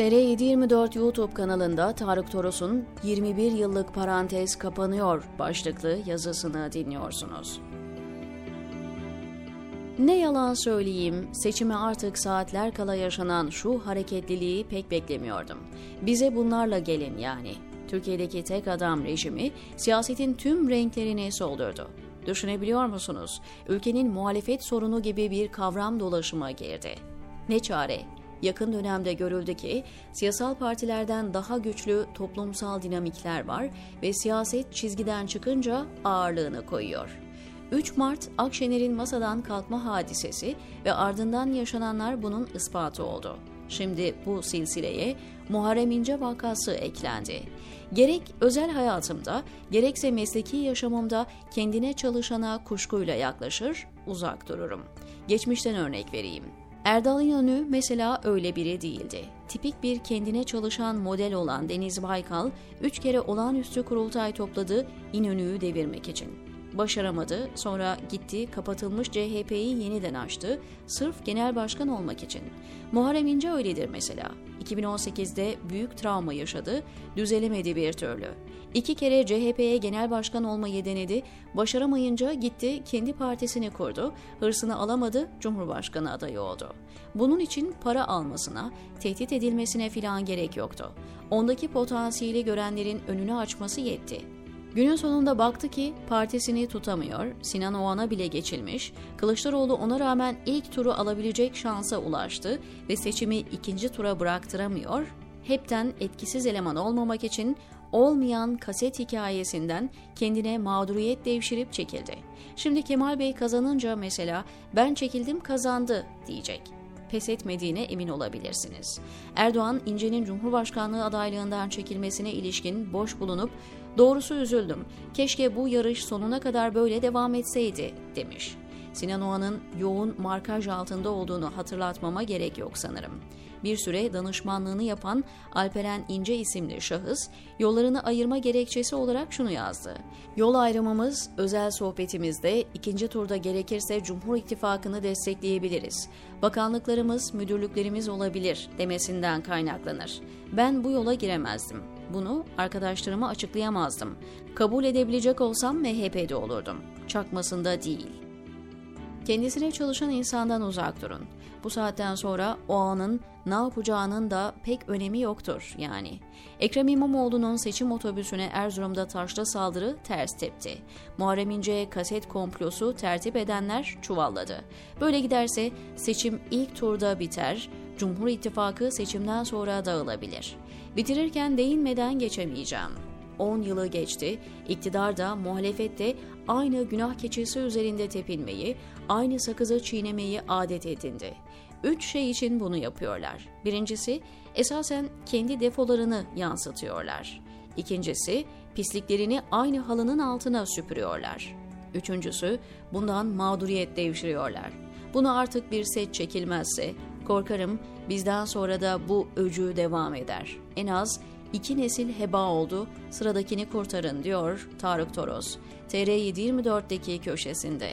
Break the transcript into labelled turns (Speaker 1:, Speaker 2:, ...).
Speaker 1: TR724 YouTube kanalında Tarık Toros'un 21 yıllık parantez kapanıyor başlıklı yazısını dinliyorsunuz. Ne yalan söyleyeyim, seçime artık saatler kala yaşanan şu hareketliliği pek beklemiyordum. Bize bunlarla gelin yani. Türkiye'deki tek adam rejimi siyasetin tüm renklerini soldurdu. Düşünebiliyor musunuz? Ülkenin muhalefet sorunu gibi bir kavram dolaşıma girdi. Ne çare? Yakın dönemde görüldü ki siyasal partilerden daha güçlü toplumsal dinamikler var ve siyaset çizgiden çıkınca ağırlığını koyuyor. 3 Mart Akşener'in masadan kalkma hadisesi ve ardından yaşananlar bunun ispatı oldu. Şimdi bu silsileye Muharrem İnce vakası eklendi. Gerek özel hayatımda, gerekse mesleki yaşamımda kendine çalışana kuşkuyla yaklaşır, uzak dururum. Geçmişten örnek vereyim. Erdal İnönü mesela öyle biri değildi. Tipik bir kendine çalışan model olan Deniz Baykal, üç kere olağanüstü kurultay topladı İnönü'yü devirmek için. Başaramadı, sonra gitti kapatılmış CHP'yi yeniden açtı, sırf genel başkan olmak için. Muharrem İnce öyledir mesela. 2018'de büyük travma yaşadı, düzelemedi bir türlü. İki kere CHP'ye genel başkan olmayı denedi, başaramayınca gitti kendi partisini kurdu, hırsını alamadı, Cumhurbaşkanı adayı oldu. Bunun için para almasına, tehdit edilmesine filan gerek yoktu. Ondaki potansiyeli görenlerin önünü açması yetti. Günün sonunda baktı ki partisini tutamıyor, Sinan Oğan'a bile geçilmiş, Kılıçdaroğlu ona rağmen ilk turu alabilecek şansa ulaştı ve seçimi ikinci tura bıraktıramıyor, hepten etkisiz eleman olmamak için olmayan kaset hikayesinden kendine mağduriyet devşirip çekildi. Şimdi Kemal Bey kazanınca mesela ben çekildim kazandı diyecek pes etmediğine emin olabilirsiniz. Erdoğan, İnce'nin Cumhurbaşkanlığı adaylığından çekilmesine ilişkin boş bulunup doğrusu üzüldüm, keşke bu yarış sonuna kadar böyle devam etseydi demiş. Sinan Oğan'ın yoğun markaj altında olduğunu hatırlatmama gerek yok sanırım. Bir süre danışmanlığını yapan Alperen İnce isimli şahıs yollarını ayırma gerekçesi olarak şunu yazdı. Yol ayrımımız özel sohbetimizde ikinci turda gerekirse Cumhur İttifakı'nı destekleyebiliriz. Bakanlıklarımız, müdürlüklerimiz olabilir demesinden kaynaklanır. Ben bu yola giremezdim. Bunu arkadaşlarıma açıklayamazdım. Kabul edebilecek olsam MHP'de olurdum. Çakmasında değil.'' Kendisine çalışan insandan uzak durun. Bu saatten sonra o anın ne yapacağının da pek önemi yoktur yani. Ekrem İmamoğlu'nun seçim otobüsüne Erzurum'da taşla saldırı ters tepti. Muharrem İnce'ye kaset komplosu tertip edenler çuvalladı. Böyle giderse seçim ilk turda biter, Cumhur İttifakı seçimden sonra dağılabilir. Bitirirken değinmeden geçemeyeceğim. 10 yılı geçti, iktidar da muhalefet de aynı günah keçisi üzerinde tepinmeyi, aynı sakızı çiğnemeyi adet edindi. Üç şey için bunu yapıyorlar. Birincisi, esasen kendi defolarını yansıtıyorlar. İkincisi, pisliklerini aynı halının altına süpürüyorlar. Üçüncüsü, bundan mağduriyet devşiriyorlar. Bunu artık bir set çekilmezse, korkarım bizden sonra da bu öcü devam eder. En az İki nesil heba oldu, sıradakini kurtarın diyor Tarık Toros. TR724'deki köşesinde.